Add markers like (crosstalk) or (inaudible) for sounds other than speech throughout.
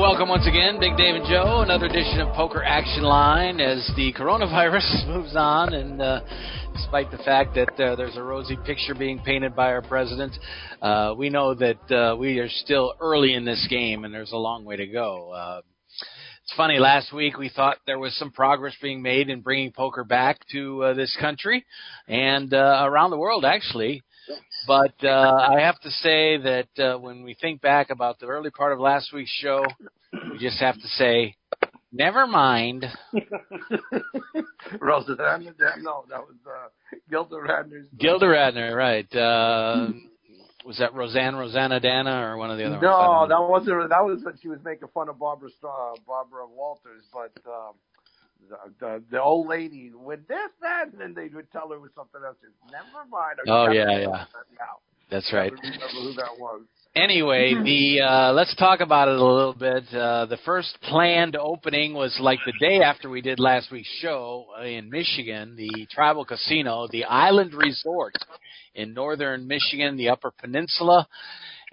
Welcome once again, Big Dave and Joe, another edition of Poker Action Line as the coronavirus (laughs) moves on. And uh, despite the fact that uh, there's a rosy picture being painted by our president, uh, we know that uh, we are still early in this game and there's a long way to go. Uh, it's funny, last week we thought there was some progress being made in bringing poker back to uh, this country and around the world, actually. But uh, I have to say that uh, when we think back about the early part of last week's show, we just have to say, never mind. (laughs) Rosanna, no, that was uh, Gilda Radner's. Gilda Radner, right? Uh, was that Roseanne, Rosanna Dana, or one of the other? No, ones? that wasn't. That was when she was making fun of Barbara uh, Barbara Walters, but um, the, the the old lady with this that, and then they would tell her with something else. Never mind. I Oh, yeah, yeah. that Now. That's I right. don't remember who that was. Anyway, the uh, let's talk about it a little bit. Uh, the first planned opening was like the day after we did last week's show uh, in Michigan, the Tribal Casino, the Island Resort in northern Michigan, the Upper Peninsula,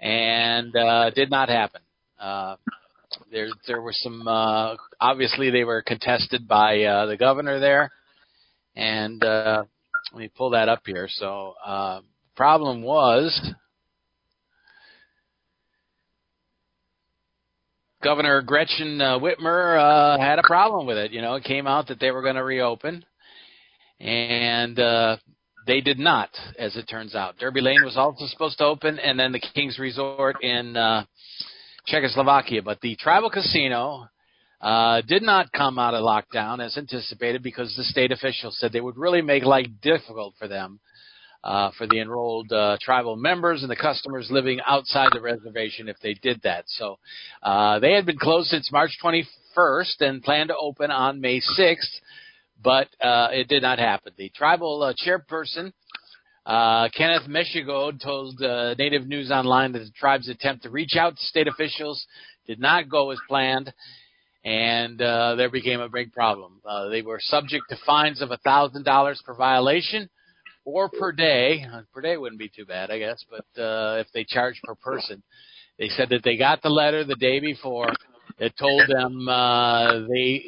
and uh, did not happen. Uh, there, there were some. Uh, obviously, they were contested by uh, the governor there, and uh, let me pull that up here. So, uh, problem was Governor Gretchen uh, Whitmer uh, had a problem with it. You know, it came out that they were going to reopen, and uh, they did not, as it turns out. Derby Lane was also supposed to open, and then the King's Resort in uh, Czechoslovakia. But the tribal casino uh, did not come out of lockdown as anticipated because the state officials said they would really make life difficult for them uh, for the enrolled uh, tribal members and the customers living outside the reservation if they did that. So uh, they had been closed since March 21st and planned to open on May 6th, but uh, it did not happen. The tribal uh, chairperson, uh, Kenneth Meshigaud, told uh, Native News Online that the tribe's attempt to reach out to state officials did not go as planned. And uh, there became a big problem. Uh, they were subject to fines of $1,000 per violation, or per day. Uh, Per day wouldn't be too bad, I guess, but uh, if they charge per person, they said that they got the letter the day before. that told them they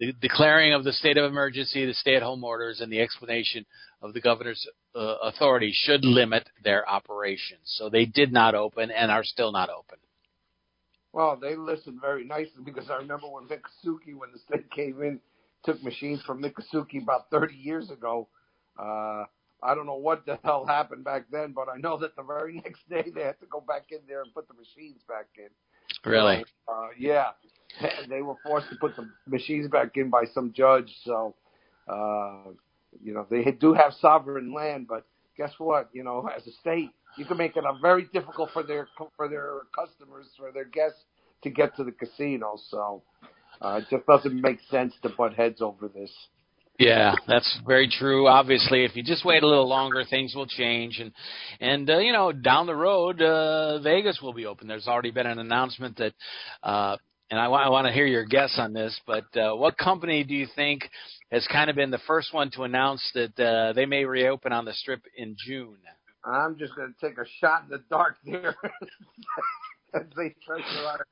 the declaring of the state of emergency, the stay-at-home orders, and the explanation of the governor's uh, authority should limit their operations. So they did not open and are still not open. Well, they listened very nicely because I remember when Miccosukee, when the state came in, took machines from Miccosukee about 30 years ago. Uh, I don't know what the hell happened back then, but I know that the very (laughs) next day they had to go back in there and put the machines back in. Really? So, uh, yeah, (laughs) they were forced to put the machines back in by some judge. So, uh, you know, they do have sovereign land, but guess what? You know, as a state, you can make it a very difficult for their for their customers, for their guests to get to the casino. So, uh, it just doesn't make sense to butt heads over this. Yeah, that's very true. Obviously, if you just wait a little longer, things will change, and and uh, you know down the road, uh, Vegas will be open. There's already been an announcement that, uh, and I, want to hear your guess on this. But uh, what company do you think has kind of been the first one to announce that uh, they may reopen on the Strip in June? I'm just going to take a shot in the dark there (laughs) and say Treasure Island.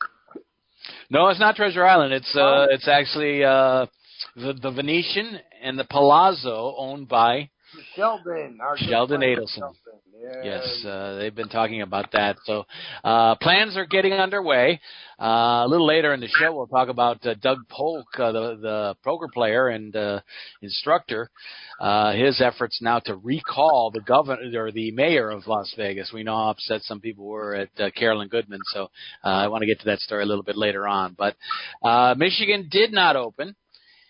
No, it's not Treasure Island. It's uh, it's actually uh, the the Venetian and the Palazzo, owned by Sheldon. Our Sheldon Adelson. Sheldon. Yeah. Yes, uh, they've been talking about that. So uh, plans are getting underway. Uh, a little later in the show, we'll talk about uh, Doug Polk, uh, the, the poker player and uh, instructor. Uh, his efforts now to recall the governor or the mayor of Las Vegas. We know how upset some people were at uh, Carolyn Goodman. So uh, I want to get to that story a little bit later on. But uh, Michigan did not open.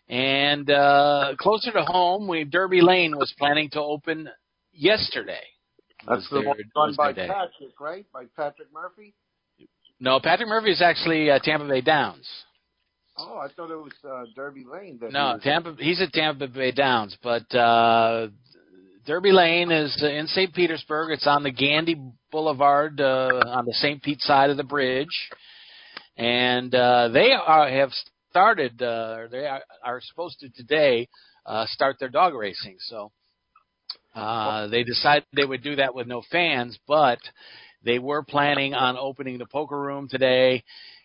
And uh, closer to home, we Derby Lane was planning to open yesterday. That's the one done by day. Patrick, right? By Patrick Murphy. No, Patrick Murphy is actually uh, Tampa Bay Downs. Oh, I thought it was uh, Derby Lane. That No, he was- Tampa. He's at Tampa Bay Downs, but uh, Derby Lane is in St. Petersburg. It's on the Gandy Boulevard uh, on the St. Pete side of the bridge, and uh, they are, have started. Uh, they are, are supposed to today uh, start their dog racing. So uh, they decided they would do that with no fans, but they were planning on opening the poker room today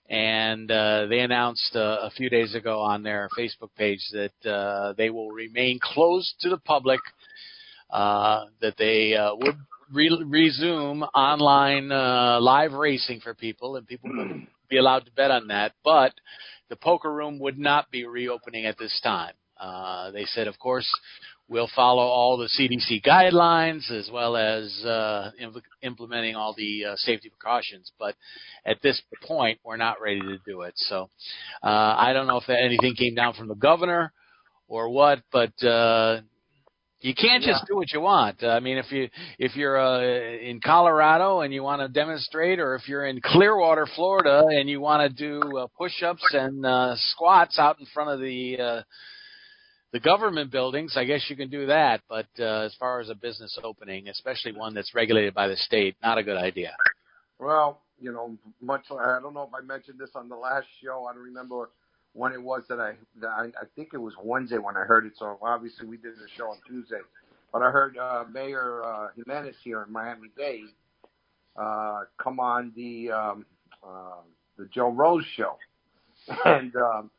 and they announced a few days ago on their Facebook page that they will remain closed to the public, uh, that they uh, would re- resume online uh, live racing for people, and people would be allowed to bet on that. But the poker room would not be reopening at this time. Uh, they said, of course, we'll follow all the CDC guidelines as well as uh, impl- implementing all the uh, safety precautions. But at this point, we're not ready to do it. So uh, I don't know if anything came down from the governor or what, but uh, you can't just Yeah. do what you want. I mean, if you if you're uh, in Colorado and you want to demonstrate, or if you're in Clearwater, Florida, and you want to do uh, push-ups and uh, squats out in front of the uh, the government buildings, I guess you can do that. But uh, as far as a business opening, especially one that's regulated by the state, not a good idea. Well, you know, much. I don't know if I mentioned this on the last show. I don't remember when it was that I. That I, I think it was Wednesday when I heard it. So obviously we did the show on Tuesday, but I heard uh, Mayor uh, Gimenez here in Miami Dade uh, come on the um, uh, the Joe Rose show, and um,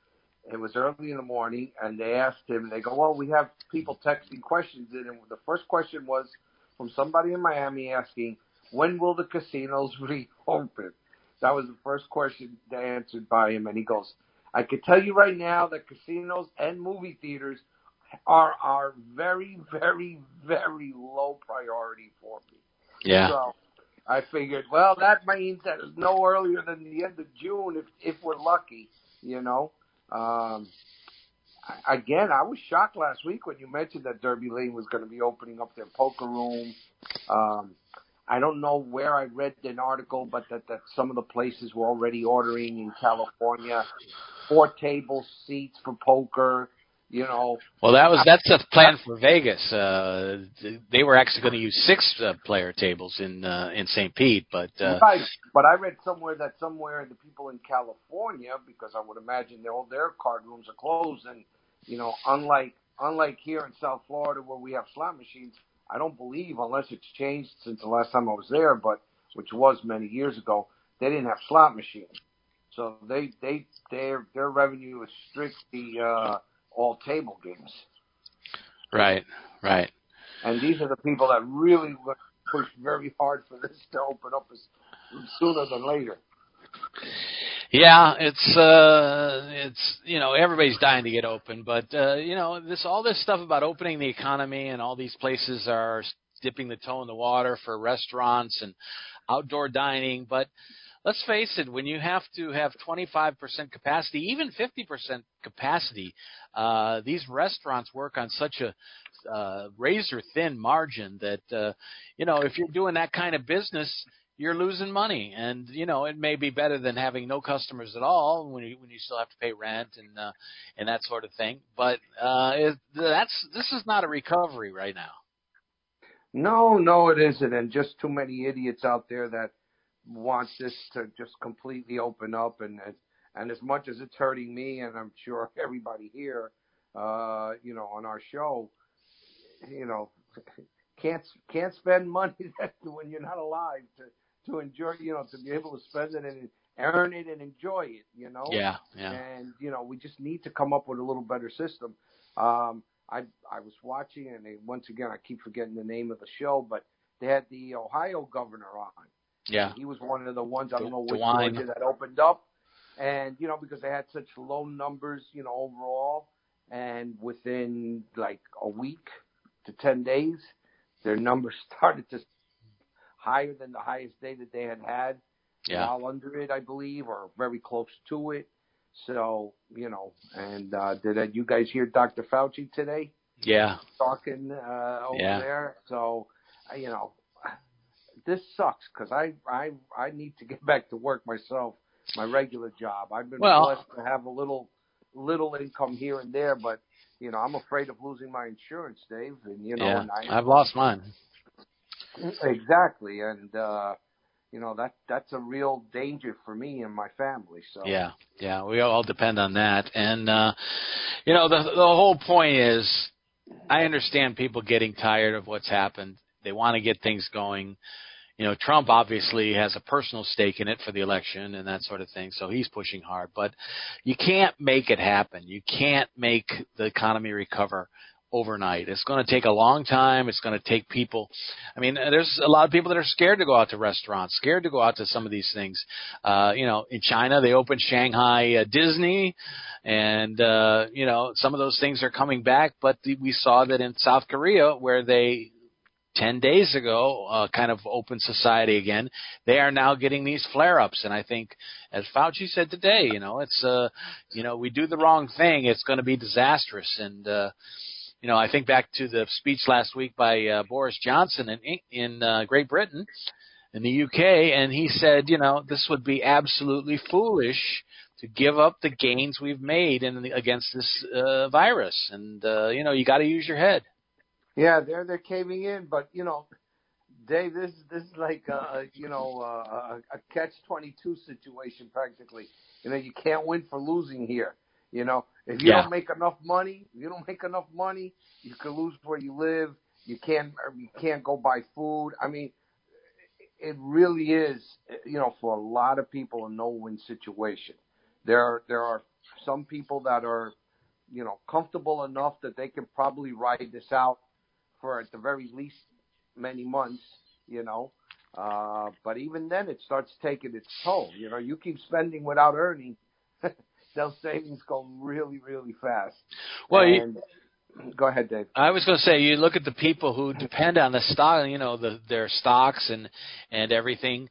it was early in the morning, and they asked him. They go, "Well, we have people texting questions in," and the first question was from somebody in Miami asking, "When will the casinos (laughs) reopen?" That was the first question they answered by him, and he goes, "I can tell you right now that casinos and movie theaters are are very, very, very low priority for me." Yeah. So I figured, well, that means that it's no earlier than the end of June if if we're lucky, you know. Um, I- again, I was shocked last week when you mentioned that Derby Lane was going to be opening up their poker room. Um, I don't know where I read an article, but that that some of the places were already ordering in California four table seats for poker. You know, Well, that was that's a plan for Vegas. Uh, they were actually going to use six uh, player tables in uh, in St. Pete, but uh, Right, but I read somewhere that somewhere the people in California, because I would imagine their their card rooms are closed, and you know, unlike unlike here in South Florida where we have slot machines, I don't believe unless it's changed since the last time I was there, but which was many years ago, they didn't have slot machines, so they they their their revenue is strictly uh, all table games, right, right. and these are the people that really would push very hard for this to open up as sooner than later. Yeah, it's uh it's you know everybody's dying to get open, but uh you know this all this stuff about opening the economy and all these places are dipping the toe in the water for restaurants and outdoor dining, but let's face it, when you have to have 25% capacity, even 50% capacity, uh these restaurants work on such a uh razor thin margin that uh you know if you're doing that kind of business you're losing money. And you know it may be better than having no customers at all when you when you still have to pay rent and uh and that sort of thing. But uh it, that's this is not a recovery right now. No, no, it isn't, and just too many idiots out there that want this to just completely open up, and and as much as it's hurting me, and I'm sure (laughs) everybody here, uh, you know, on our show, you know, (laughs) can't can't spend money that (laughs) when you're not alive to to enjoy, you know, to be able to spend it and earn it and enjoy it, you know. yeah yeah And you know, we just need to come up with a little better system. Um, I I was watching, and they, once again, I keep forgetting the name of the show, but they had the Ohio governor on. yeah He was one of the ones I don't know which DeWine. Georgia that opened up, and you know because they had such low numbers, you know, overall, and within like a week to ten days, their numbers (laughs) started to higher than the highest day that they had had yeah while under it, I believe, or very close to it. So, you know, and uh, did uh, you guys hear Dr. Fauci today yeah talking uh, over Yeah. there? So, uh, you know, this sucks because I, I I need to (laughs) get back to work myself, my regular job. I've been Well- blessed to have a little little income here and there, but you know, I'm afraid of losing my insurance, Dave. And you know, yeah, and I, I've lost mine. Exactly, and uh, you know that that's a real danger for me and my family. So yeah, yeah, we all depend on that, and uh, you know the the whole point is, I understand people getting tired of what's happened. They want to get things going. You know, Trump obviously has a personal stake in it for the election and that sort of thing, so he's pushing hard. But you can't make it happen. You can't make the economy recover overnight. It's going to take a long time. It's going to take people. I mean, there's a lot of people that are scared to go out to restaurants, scared to go out to some of these things. Uh, you know, in China, they opened Shanghai uh, Disney, and uh, you know, some of those things are coming back. But the, we saw that in South Korea, where they 10 days ago, uh, kind of open society again, they are now getting these flare ups. And I think, as Fauci said today, you know, it's, uh, you know, we do the wrong thing, it's going to be disastrous. And, uh, you know, I think back to the speech last week by uh, Boris Johnson in in uh, Great Britain, in the UK, and he said, you know, this would be absolutely foolish to give up the gains we've made in the, against this uh, virus, and uh, you know, you got to use your head. Yeah, they're they're caving in, but you know, Dave, this this is like a you know a, a catch twenty two situation practically. You know, you can't win for losing here. You know, if you Yeah. don't make enough money, if you don't make enough money, you could lose where you live. You can't or you can't go buy food. I mean, it really is. You know, for a lot of people, a no win situation. There are there are some people that are, you know, comfortable enough that they can probably ride this out for at the very least many months. You know, uh, but even then, it starts taking its toll. You know, you keep spending without earning. Those savings go really, really fast. Well, you- go ahead, Dave. I was going to say, you look at the people who depend on the stock, you know, the, their stocks and and everything.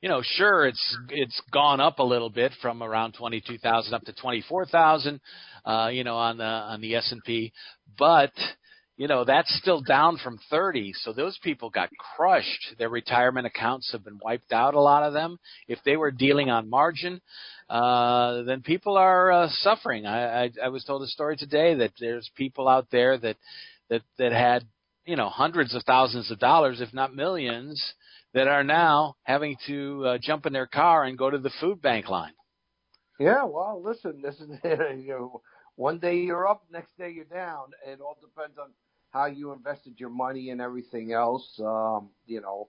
You know, sure, it's it's gone up a little bit from around twenty two thousand up to twenty four thousand, uh, you know, on the on the S and P, but you know that's still down from 30 so those people got crushed. Their retirement accounts have been wiped out a lot of them. If they were dealing on margin uh then people are uh, suffering. I, I i was told a story today that there's people out there that that that had you know hundreds of thousands of dollars if not millions that are now having to uh, jump in their car and go to the food bank line. Yeah, well, listen, this is (laughs) you know, one day you're up, next day you're down. It all depends on how you invested your money and everything else. Um, you know,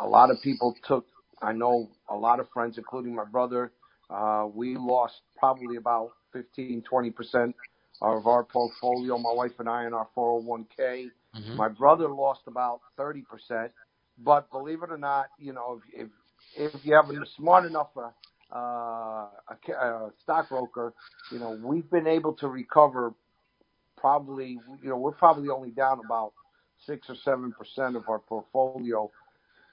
a lot of people took. I know a lot of friends, including my brother. Uh, we lost probably about 15, 20 percent of our portfolio. My wife and I in our 401k. Mhm. My brother lost about 30 percent. But believe it or not, you know, if if, if you have a smart enough uh, uh, a, a stockbroker, you know, we've been able to recover probably, you know, we're probably only down about six or seven percent of our portfolio,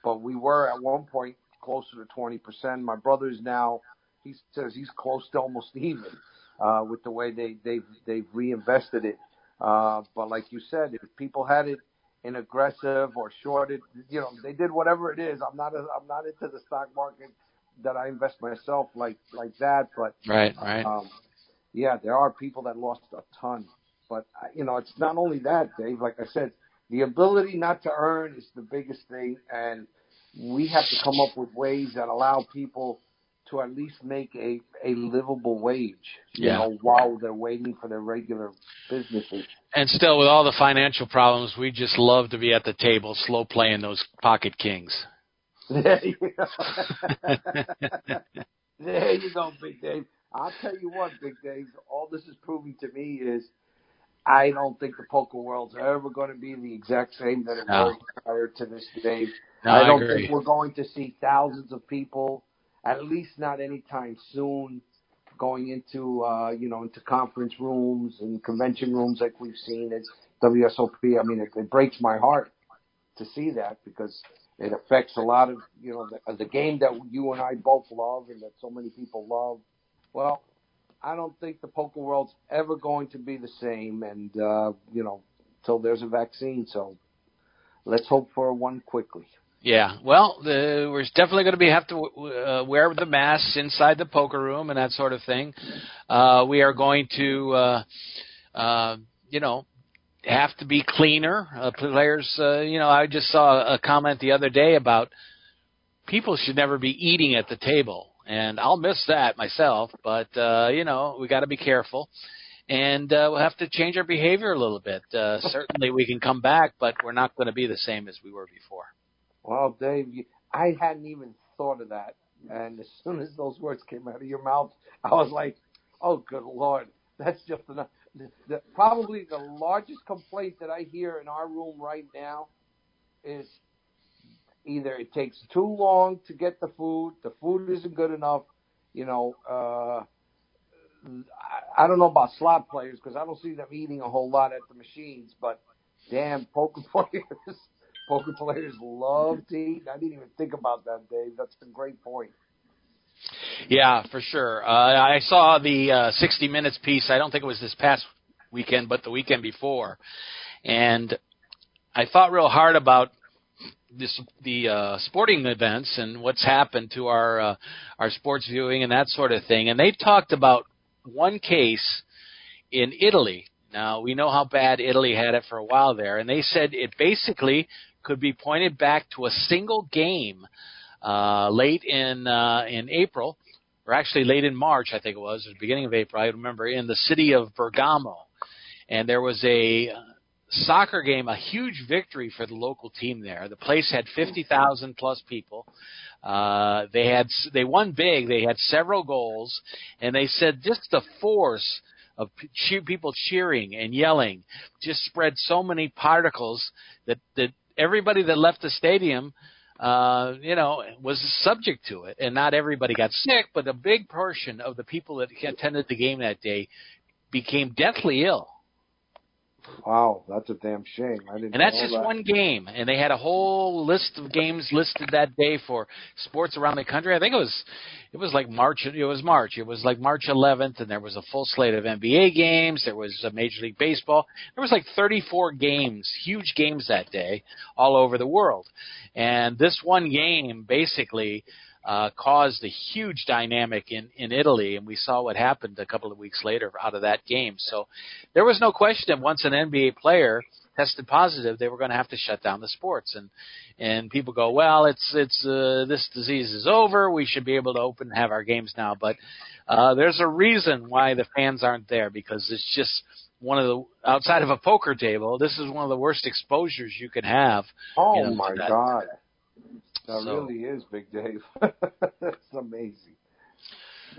but we were at one point closer to twenty percent. My brother's now, he says he's close to almost (laughs) even uh, with the way they they've they've reinvested it. Uh, but like you said, if people had it in aggressive or shorted, you know, they did whatever it is. I'm not a, I'm not into the stock market that I invest myself like like that, but right right um, yeah, there are people that lost a ton. But uh, you know, it's not only that, Dave. Like I said, the ability not to earn is the biggest thing, and we have to come up with ways that allow people to at least make a a livable wage. You Yeah. know, while they're waiting for their regular businesses. And still, with all the financial problems, we just love to be at the table, slow playing those pocket kings. There you go. (laughs) (laughs) there you go, Big Dave. I'll tell you what, Big Dave. All this is proving to me is I don't think the poker world's ever going to be the exact same that it No. was prior to this, Dave. No, I I don't agree. think we're going to see thousands of people, at least not anytime soon, going into uh, you know into conference rooms and convention rooms like we've seen at WSOP. I mean, it, it breaks my heart to see that because it affects a lot of you know the, the game that you and I both love and that so many people love. Well, I don't think the poker world's ever going to be the same, and uh, you know, till there's a vaccine. So let's hope for one quickly. Yeah, well, the, we're definitely going to be have to uh, wear the masks inside the poker room and that sort of thing. Uh, we are going to, uh, uh, you know, have to be cleaner. Uh, players, uh, you know, I just saw a comment the other day about people should never be eating at the table, and I'll miss that myself. But uh, you know, we got to be careful, and uh, we'll have to change our behavior a little bit. Uh, (laughs) certainly, we can come back, but we're not going to be the same as we were before. Well, Dave, you, I hadn't even thought of that, and as soon as those words came out of your mouth, I was like, "Oh, good lord, that's just enough." The, the, probably the largest complaint that I hear in our room right now is either it takes too long to get the food, the food isn't good enough, you know. Uh, I, I don't know about slot players because I don't see them eating a whole lot at the machines, but damn, poker (laughs) players, poker players love to eat. I didn't even think about that, Dave. That's a great point. Yeah, for sure. Uh, I saw the uh, 60 Minutes piece. I don't think it was this past weekend, but the weekend before, and I thought real hard about this, the uh, sporting events and what's happened to our uh, our sports viewing and that sort of thing. And they talked about one case in Italy. Now we know how bad Italy had it for a while there, and they said it basically could be pointed back to a single game uh, late in uh, in April, or actually late in March, I think it was, or the beginning of April. I remember in the city of Bergamo, and there was a soccer game, a huge victory for the local team there. The place had 50,000 plus people. Uh, they had they won big. They had several goals, and they said just the force of people cheering and yelling just spread so many particles that that everybody that left the stadium uh, you know, was subject to it. And not everybody got sick, but a big portion of the people that attended the game that day became deathly ill. Wow, that's a damn shame. I didn't. And that's just that. one game, and they had a whole list of games listed that day for sports around the country. I think it was, it was like March. It was March. It was like March 11th, and there was a full slate of NBA games. There was a Major League Baseball. There was like 34 games, huge games that day, all over the world. And this one game basically uh, caused a huge dynamic in, in Italy, and we saw what happened a couple of weeks later out of that game. So there was no question that once an NBA player tested positive, they were going to have to shut down the sports. And and people go, well, it's it's uh, this disease is over. We should be able to open and have our games now. But uh, there's a reason why the fans aren't there because it's just one of the outside of a poker table. This is one of the worst exposures you can have. Oh you know, my that. God, that So- really is Big Dave. (laughs) That's amazing.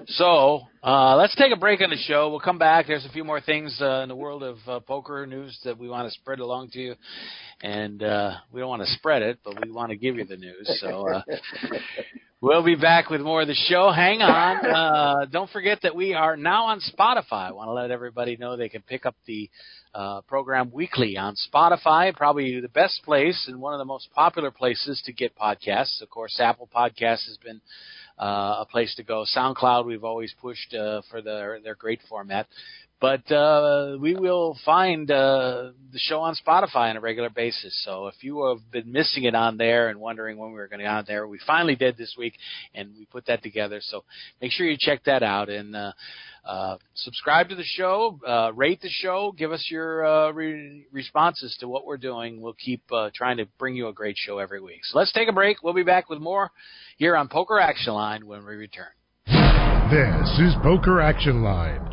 So uh, let's take a break on the show. We'll come back. There's a few more things uh, in the world of uh, poker news that we want to spread along to you, and uh, we don't want to spread it, but we want to give you the news. So uh, (laughs) we'll be back with more of the show. Hang on. Uh, don't forget that we are now on Spotify. I want to let everybody know they can pick up the uh, program weekly on Spotify, probably the best place and one of the most popular places to get podcasts. Of course, Apple Podcasts has been uh, a place to go. SoundCloud, we've always pushed uh, for their their great format. But uh, we will find uh, the show on Spotify on a regular basis. So if you have been missing it on there and wondering when we were going to be on there, we finally did this week, and we put that together. So make sure you check that out and uh, uh, subscribe to the show, uh, rate the show, give us your uh, re- responses to what we're doing. We'll keep uh, trying to bring you a great show every week. So let's take a break. We'll be back with more here on Poker Action Line when we return. This is Poker Action Line.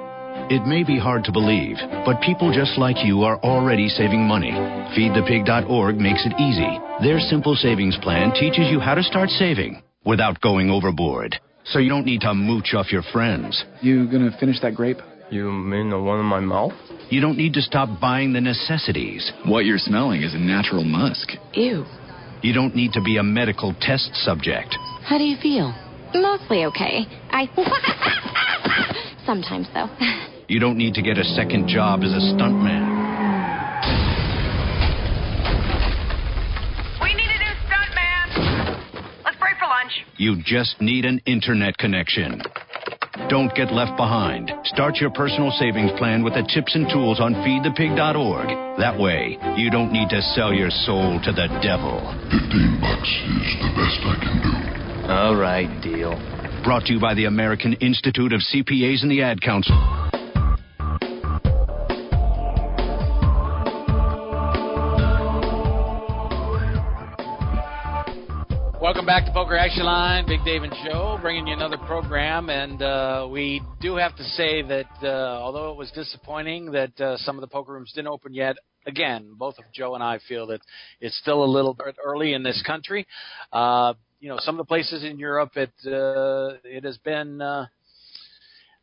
It may be hard to believe, but people just like you are already saving money. FeedThePig.org makes it easy. Their simple savings plan teaches you how to start saving without going overboard. So you don't need to mooch off your friends. You gonna finish that grape? You mean the one in my mouth? You don't need to stop buying the necessities. What you're smelling is a natural musk. Ew. You don't need to be a medical test subject. How do you feel? Mostly okay. I. (laughs) (laughs) Sometimes, though. (laughs) You don't need to get a second job as a stuntman. We need a new stuntman. Let's break for lunch. You just need an internet connection. Don't get left behind. Start your personal savings plan with the tips and tools on feedthepig.org. That way, you don't need to sell your soul to the devil. 15 bucks is the best I can do. All right, deal. Brought to you by the American Institute of CPAs and the Ad Council. Welcome back to Poker Action Line, Big Dave and Joe, bringing you another program. And uh, we do have to say that uh, although it was disappointing that uh, some of the poker rooms didn't open yet, again, both of Joe and I feel that it's still a little bit early in this country. Uh, you know, some of the places in Europe, it uh, it has been uh,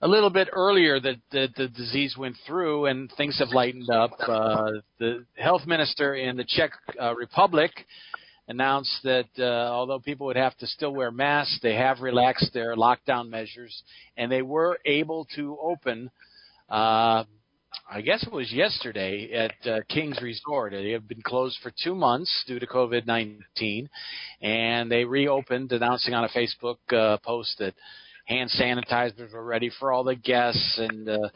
a little bit earlier that the, the disease went through, and things have lightened up. Uh, the health minister in the Czech uh, Republic announced that uh, although people would have to still wear masks, they have relaxed their lockdown measures, and they were able to open. Uh, I guess it was yesterday at uh, King's Resort. They have been closed for two months due to COVID 19, and they reopened, announcing on a Facebook uh, post that hand sanitizers were ready for all the guests, and uh,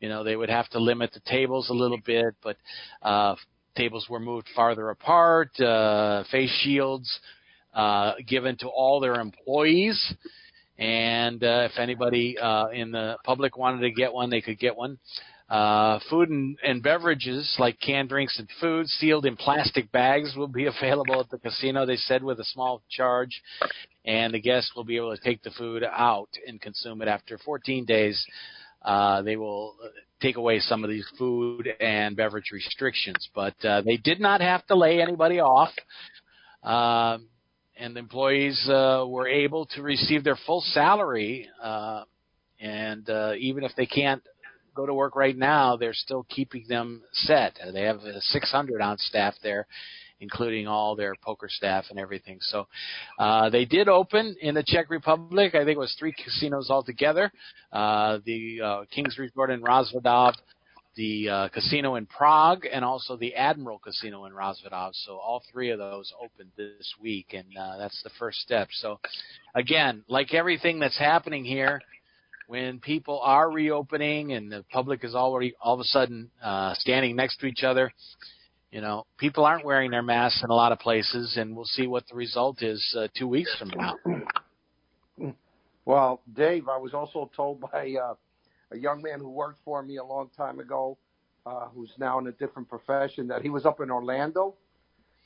you know they would have to limit the tables a little bit, but uh, tables were moved farther apart. Uh, face shields uh, given to all their employees, and uh, if anybody uh, in the public wanted to get one, they could get one. Food and, and beverages like canned drinks and food sealed in plastic bags will be (laughs) available at the casino. They said with a small charge, and the guests will be able to take the food out and consume it after 14 days. Uh, they will take away some of these food and beverage restrictions, but uh, they did not have to lay anybody off. Um, and the employees uh, were able to receive their full salary, uh, and uh, even if they can't go to work right now, they're still keeping them set. They have uh, 600 on staff there, including all their poker staff and everything. So uh, they did open in the Czech Republic. I think it was three casinos altogether. Uh, the uh, King's Resort in Rozvadov, the uh, casino in Prague, and also the Admiral Casino in Rozvadov. So all three of those opened this week, and uh, that's the first step. So again, like everything that's happening here, when people are reopening and the public is already all of a sudden uh, standing next to each other, you know, people aren't wearing their masks in a lot of places, and we'll see what the result is uh, two weeks from now. Well, Dave, I was also told by uh, a young man who worked for me a long time ago, uh, who's now in a different profession, that he was up in Orlando,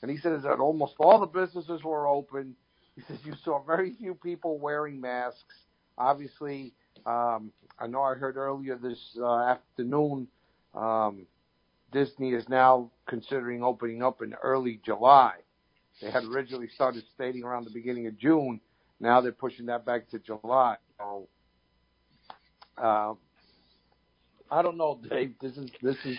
and he says that almost all the businesses were open. He says you saw very few people wearing masks. Obviously, um, I know I heard earlier this uh, afternoon. Um, Disney is now considering opening up in early July. They had originally started stating around the beginning of June. Now they're pushing that back to July. So, uh, I don't know, Dave. This is this is.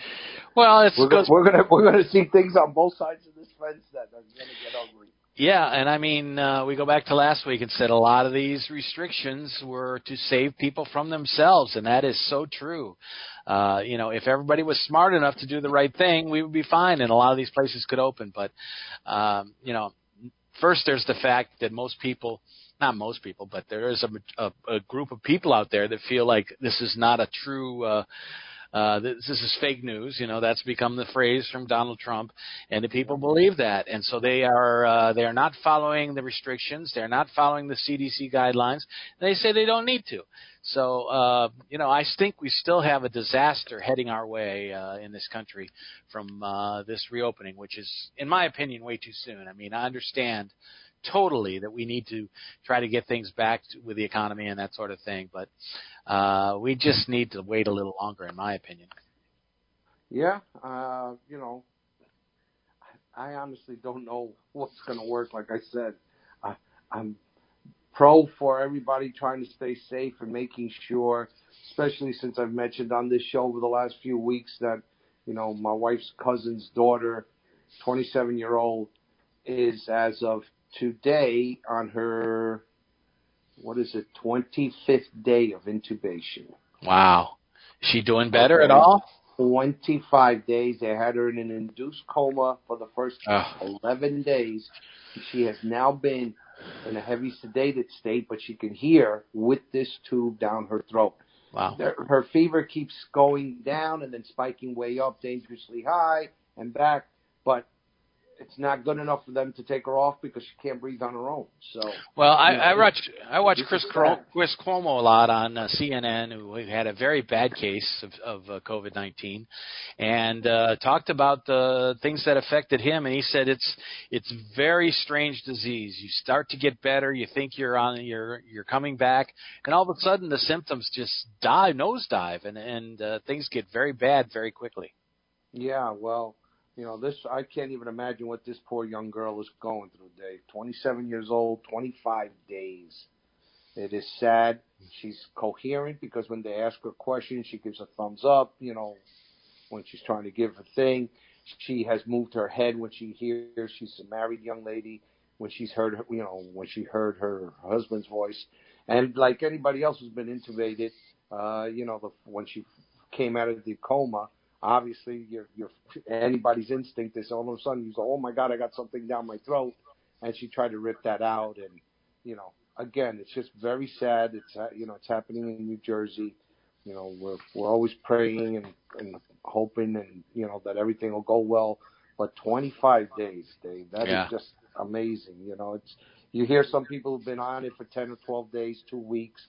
Well, it's we're, gonna, we're gonna we're gonna see things on both sides of this fence that are gonna get ugly. Yeah, and I mean, uh, we go back to last week and said a lot of these restrictions were to save people from themselves, and that is so true. Uh, you know, if everybody was smart enough to do the right thing, we would be fine, and a lot of these places could open. But, um, you know, first there's the fact that most people, not most people, but there is a, a, a group of people out there that feel like this is not a true. Uh, uh, this, is fake news. You know, that's become the phrase from Donald Trump, and the people believe that, and so they are uh, they are not following the restrictions. They're not following the CDC guidelines. They say they don't need to. So, uh, you know, I think we still have a disaster heading our way uh, in this country from uh, this reopening, which is, in my opinion, way too soon. I mean, I understand totally that we need to try to get things back to, with the economy and that sort of thing, but uh, we just need to wait a little longer, in my opinion. Yeah, uh, you know, I honestly don't know what's going to work. Like I said, I, I'm pro for everybody trying to stay safe and making sure, especially since I've mentioned on this show over the last few weeks that, you know, my wife's cousin's daughter, 27 year old, is as of today on her, what is it, 25th day of intubation. Wow. Is she doing better at all? 25 days. They had her in an induced coma for the first Oh. 11 days. She has now been in a heavy sedated state, but she can hear with this tube down her throat. Wow. Her fever keeps going down and then spiking way up, dangerously high and back, but it's not good enough for them to take her off because she can't breathe on her own. So Well, I, you know, I watch I watch Chris. Chris Cuomo a lot on uh, CNN, who had a very bad case of, of uh, COVID nineteen, and uh, talked about the things that affected him. And he said it's it's very strange disease. You start to get better, you think you're on you're you're coming back, and all of a sudden the symptoms just dive nosedive, and and uh, things get very bad very quickly. Yeah, well, you know, this I can't even imagine what this poor young girl is going through, Dave. 27 years old, 25 days. It is sad. She's coherent because when they ask her questions, she gives a thumbs up, you know, when she's trying to give a thing. She has moved her head when she hears she's a married young lady, when she's heard, her, you know, when she heard her husband's voice. And like anybody else who's been intubated, uh, you know, the, when she came out of the coma, obviously your your anybody's instinct is all of a sudden you go, oh my god, I got something down my throat, and she tried to rip that out, and you know, again, it's just very sad. It's uh, you know, it's happening in New Jersey. You know, we're we're always praying and and hoping and you know that everything will go well. But 25 days, Dave, that is Yeah. just amazing. You know, it's you hear some people who've been on it for 10 or 12 days, two weeks.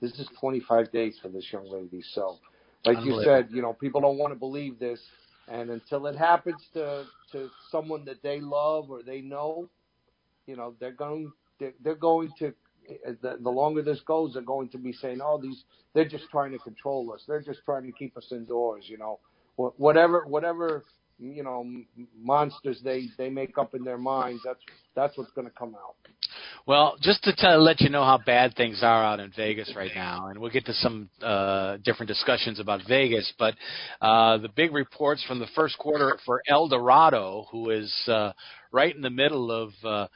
This is 25 days for this young lady. So, like you said, you know, people don't want to believe this, and until it happens to to someone that they love or they know, you know, they're going they're, they're going to the, the longer this goes, they're going to be saying, "Oh, these they're just trying to control us. They're just trying to keep us indoors." You know, Wh- whatever whatever you know monsters they they make up in their minds. That's that's what's going to come out. Well, just to tell, let you know how bad things are out in Vegas right now, and we'll get to some uh, different discussions about Vegas. But uh, the big reports from the first quarter for Eldorado, who is uh, right in the middle of uh,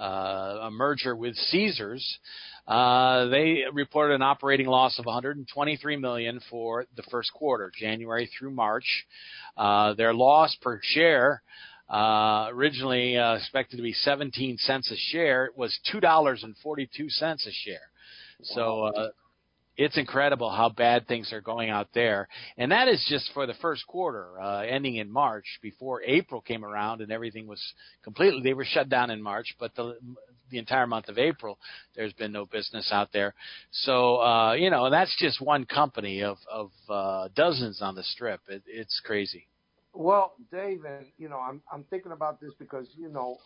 uh, a merger with Caesars, uh, they reported an operating loss of 123 million for the first quarter, January through March. Uh, their loss per share uh, originally uh, expected to be 17 cents a share. It was two dollars and 42 cents a share. So uh, it's incredible how bad things are going out there, and that is just for the first quarter, uh, ending in March. Before April came around and everything was completely, they were shut down in March, but the the entire month of April, there's been no business out there. So uh, you know, and that's just one company of of uh, dozens on the strip. It, it's crazy. Well, Dave, and you know, I'm I'm thinking about this because you know,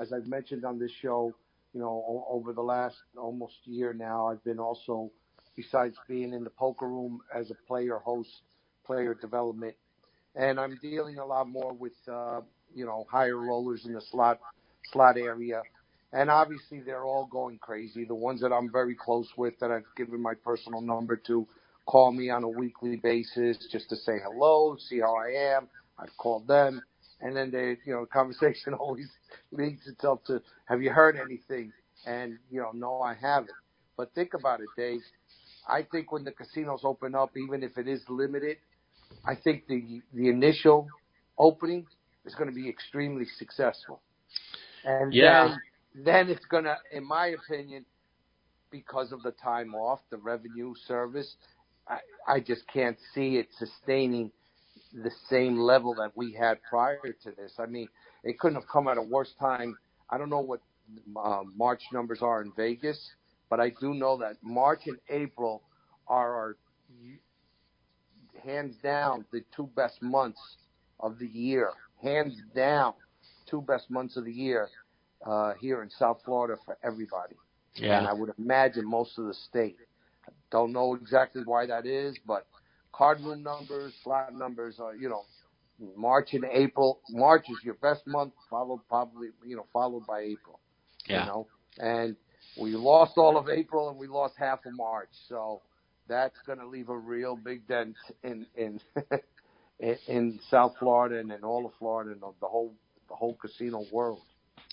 as I've mentioned on this show, you know, o- over the last almost year now, I've been also, besides being in the poker room as a player host, player development, and I'm dealing a lot more with uh, you know higher rollers in the slot slot area, and obviously they're all going crazy. The ones that I'm very close with, that I've given my personal number to, call me on a weekly basis just to say hello, see how I am. I've called them, and then they, you know, the conversation (laughs) always leads itself to, "Have you heard anything?" And you know, no, I haven't. But think about it, Dave. I think when the casinos open up, even if it is limited, I think the the initial opening is going to be extremely successful. And Yeah. then then it's going to, in my opinion, because of the time off, the revenue service, I, I just can't see it sustaining the same level that we had prior to this. I mean, it couldn't have come at a worse time. I don't know what uh, March numbers are in Vegas, but I do know that March and April are our hands down the two best months of the year. Hands down, two best months of the year uh, here in South Florida for everybody. Yeah. And I would imagine most of the state. Don't know exactly why that is, but card room numbers, slot numbers are, you know, March and April. March is your best month, followed probably, you know, followed by April. Yeah. You know, and we lost all of April and we lost half of March. So that's going to leave a real big dent in (laughs) in in South Florida and in all of Florida and the whole the whole casino world.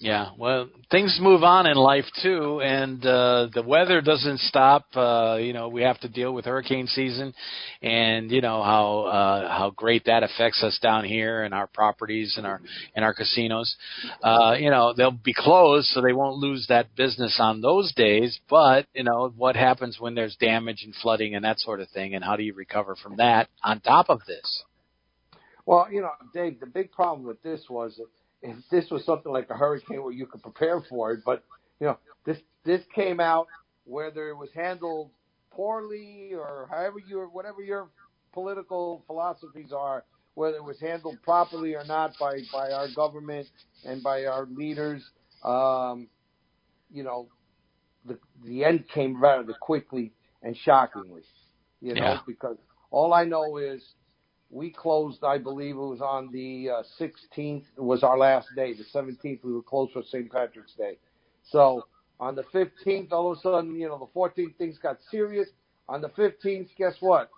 Yeah, well, things move on in life too, and uh, the weather doesn't stop. Uh, you know, we have to deal with hurricane season, and you know how uh, how great that affects us down here and our properties and our and our casinos. Uh, you know, they'll be closed, so they won't lose that business on those days. But you know, what happens when there's damage and flooding and that sort of thing, and how do you recover from that on top of this? Well, you know, Dave, the big problem with this was. That if this was something like a hurricane where you could prepare for it, but you know, this this came out whether it was handled poorly or however your whatever your political philosophies are, whether it was handled properly or not by by our government and by our leaders, um, you know, the the end came rather quickly and shockingly, you know, Yeah. because all I know is we closed, I believe it was on the uh, 16th was our last day. The 17th we were closed for St. Patrick's Day. So on the 15th, all of a sudden, you know, the 14th things got serious. On the 15th, guess what?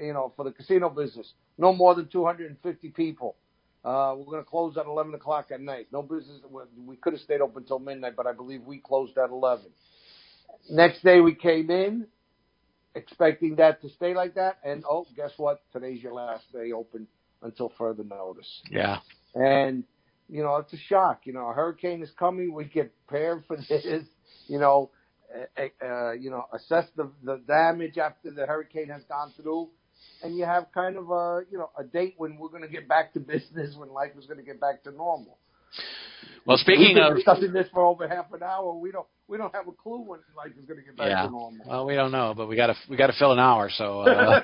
You know, for the casino business, no more than 250 people. Uh, we're going to close at 11 o'clock at night. No business. We could have stayed open until midnight, but I believe we closed at 11. Next day we came in, expecting that to stay like that. And oh, guess what? Today's your last day open until further notice. Yeah. And you know, it's a shock. You know, a hurricane is coming. We get prepared for this. You know, uh, uh, you know, assess the the damage after the hurricane has gone through, and you have kind of a you know a date when we're going to get back to business, when life is going to get back to normal. Well, speaking We've been of discussing this for over half an hour, we don't we don't have a clue when life is going to get back yeah, to normal. well, we don't know, but we got to we got to fill an hour. So uh,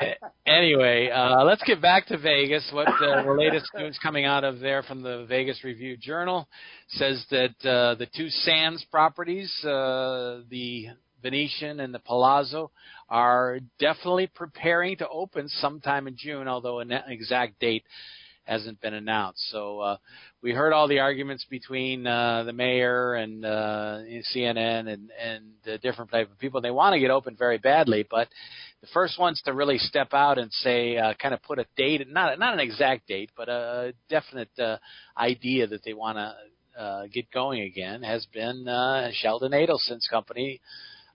(laughs) anyway, uh, let's get back to Vegas. What uh, the latest (laughs) news coming out of there from the Vegas Review Journal says that uh, the two Sands properties, uh, the Venetian and the Palazzo, are definitely preparing to open sometime in June, although an exact date hasn't been announced. So uh, we heard all the arguments between uh, the mayor and uh, CNN and and the different type of people. They want to get open very badly, but the first ones to really step out and say, uh, kind of put a date, not not an exact date, but a definite uh, idea that they want to uh, get going again, has been uh, Sheldon Adelson's company,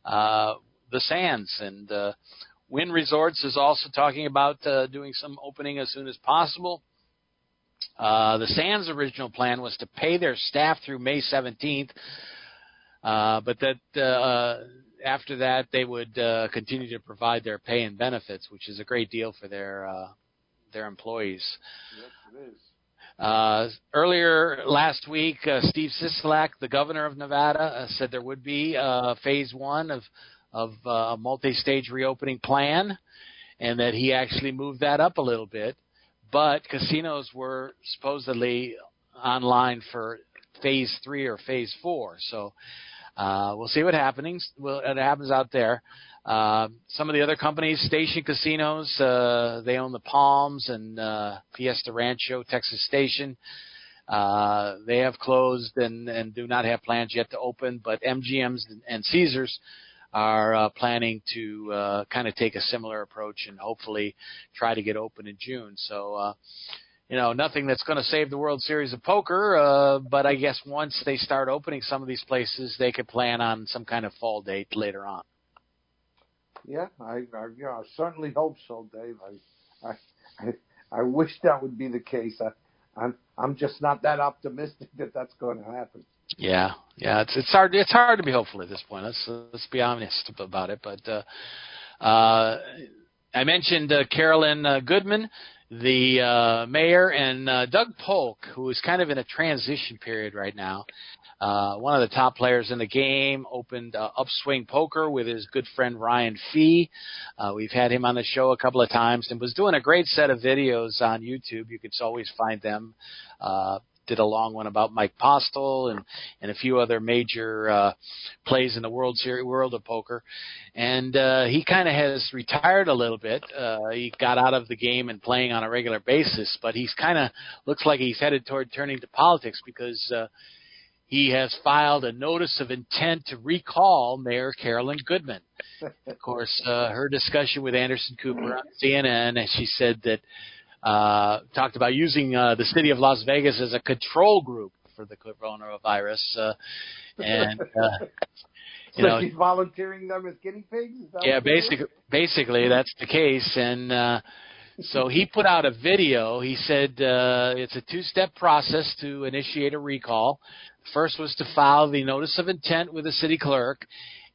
uh, the Sands, and uh, Resorts is also talking about uh, doing some opening as soon as possible. Uh, the Sands' original plan was to pay their staff through May 17th, uh, but that uh, after that they would uh, continue to provide their pay and benefits, which is a great deal for their uh, their employees. Yes, it is. Uh, earlier last week, uh, Steve Sisolak, the governor of Nevada, uh, said there would be uh, phase one of of uh, a multi-stage reopening plan, and that he actually moved that up a little bit. But casinos were supposedly online for phase three or phase four, so uh, we'll see what happens. What happens out there. Uh, some of the other companies, Station Casinos, uh, they own the Palms and uh, Fiesta Rancho, Texas Station. Uh, they have closed and, and do not have plans yet to open, but MGM's and Caesars are uh, planning to uh, kind of take a similar approach and hopefully try to get open in June. So, uh, you know, nothing that's going to save the World Series of Poker, uh, but I guess once they start opening some of these places, they could plan on some kind of fall date later on. Yeah, I, I, you know, I certainly hope so, Dave. I, I, I, I wish that would be the case. I, I'm, I'm just not that optimistic that that's going to happen. Yeah, yeah, it's it's hard it's hard to be hopeful at this point. Let's let's be honest about it. But uh, uh, I mentioned uh, Carolyn uh, Goodman, the uh, mayor, and uh, Doug Polk, who is kind of in a transition period right now. Uh, one of the top players in the game opened uh, Upswing Poker with his good friend Ryan Fee. Uh, we've had him on the show a couple of times and was doing a great set of videos on YouTube. You can always find them. Uh, did a long one about Mike Postle and and a few other major uh, plays in the World Series, world of poker. And uh, he kind of has retired a little bit. Uh, he got out of the game and playing on a regular basis, but he's kind of looks like he's headed toward turning to politics because. Uh, he has filed a notice of intent to recall Mayor Carolyn Goodman. Of course, uh, her discussion with Anderson Cooper on CNN, and she said that uh, talked about using uh, the city of Las Vegas as a control group for the coronavirus, uh, and uh, (laughs) you so know, she's volunteering them as guinea pigs. Yeah, basically, basically that's the case, and uh, so he put out a video. He said uh, it's a two-step process to initiate a recall. First was to file the notice of intent with the city clerk,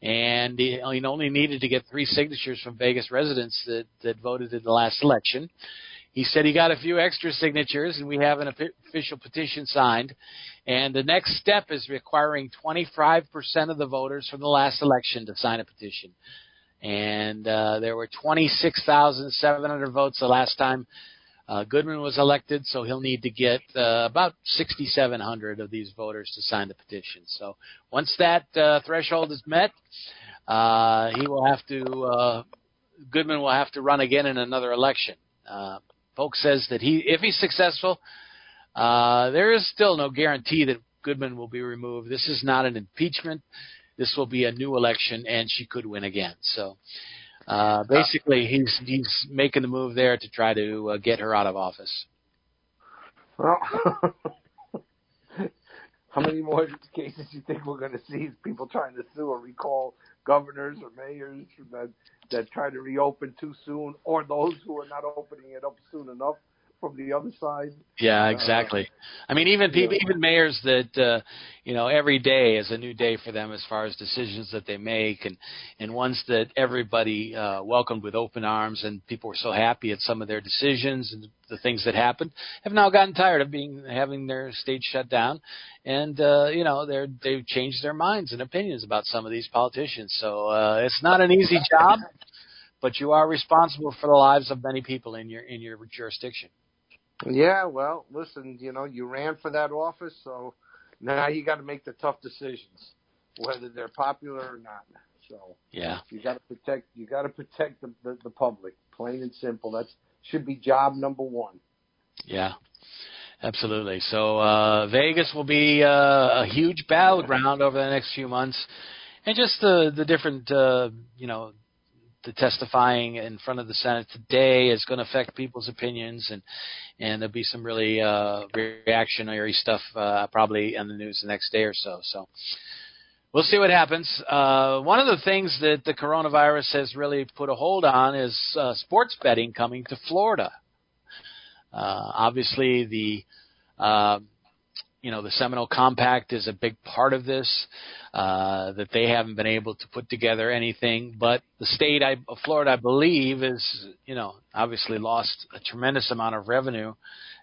and he he only needed to get three signatures from Vegas residents that that voted in the last election. He said he got a few extra signatures, and we have an official petition signed. And the next step is requiring 25% of the voters from the last election to sign a petition. And uh, there were 26,700 votes the last time uh, Goodman was elected, so he'll need to get uh, about 6,700 of these voters to sign the petition. So once that uh, threshold is met, uh, he will have to. Uh, Goodman will have to run again in another election. Polk says that he, if he's successful, uh, there is still no guarantee that Goodman will be removed. This is not an impeachment. This will be a new election, and she could win again. So, uh, basically, he's he's making the move there to try to uh, get her out of office. Well, (laughs) how many more cases do you think we're going to see? People trying to sue or recall governors or mayors that that try to reopen too soon, or those who are not opening it up soon enough from the other side? Yeah, exactly. I mean, even people, even mayors that uh, you know every day is a new day for them as far as decisions that they make, and and ones that everybody uh, welcomed with open arms, and people were so happy at some of their decisions and the things that happened, have now gotten tired of being having their state shut down, and uh, you know they're they've changed their minds and opinions about some of these politicians. So uh, it's not an easy job. But you are responsible for the lives of many people in your in your jurisdiction. Yeah, well, listen, you know, you ran for that office, so now you got to make the tough decisions, whether they're popular or not. So yeah, you got to protect you got to protect the, the the public, plain and simple. That's should be job number one. Yeah, absolutely. So uh, Vegas will be uh, a huge battleground over the next few months, and just the the different uh, you know the testifying in front of the Senate today is going to affect people's opinions, and and there'll be some really uh, reactionary stuff uh, probably in the news the next day or so. So we'll see what happens. Uh, one of the things that the coronavirus has really put a hold on is uh, sports betting coming to Florida. Uh, obviously, the uh, you know the Seminole Compact is a big part of this. Uh, that they haven't been able to put together anything, but the state I, of Florida, I believe, is you know obviously lost a tremendous amount of revenue,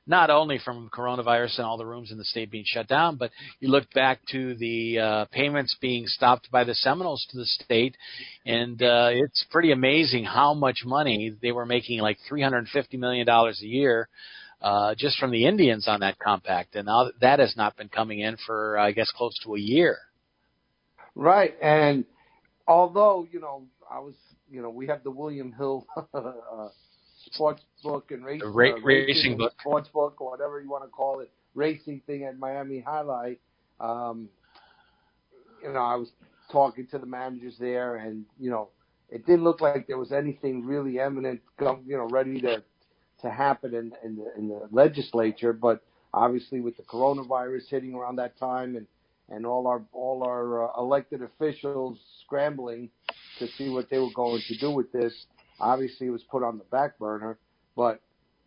not only from coronavirus and all the rooms in the state being shut down, but you look back to the uh, payments being stopped by the Seminoles to the state, and uh, it's pretty amazing how much money they were making, like three hundred and fifty million dollars a year uh, just from the Indians on that compact, and now that has not been coming in for I guess close to a year. Right, and although you know I was, you know, we have the William Hill (laughs) uh, sports book and race, ra- uh, racing book, sports book, or whatever you want to call it, racing thing at Miami Jai-Alai. Um, you know, I was talking to the managers there, and you know, it didn't look like there was anything really eminent, you know, ready to to happen in, in the in the legislature. But obviously, with the coronavirus hitting around that time, and and all our all our uh, elected officials scrambling to see what they were going to do with this, obviously, it was put on the back burner. But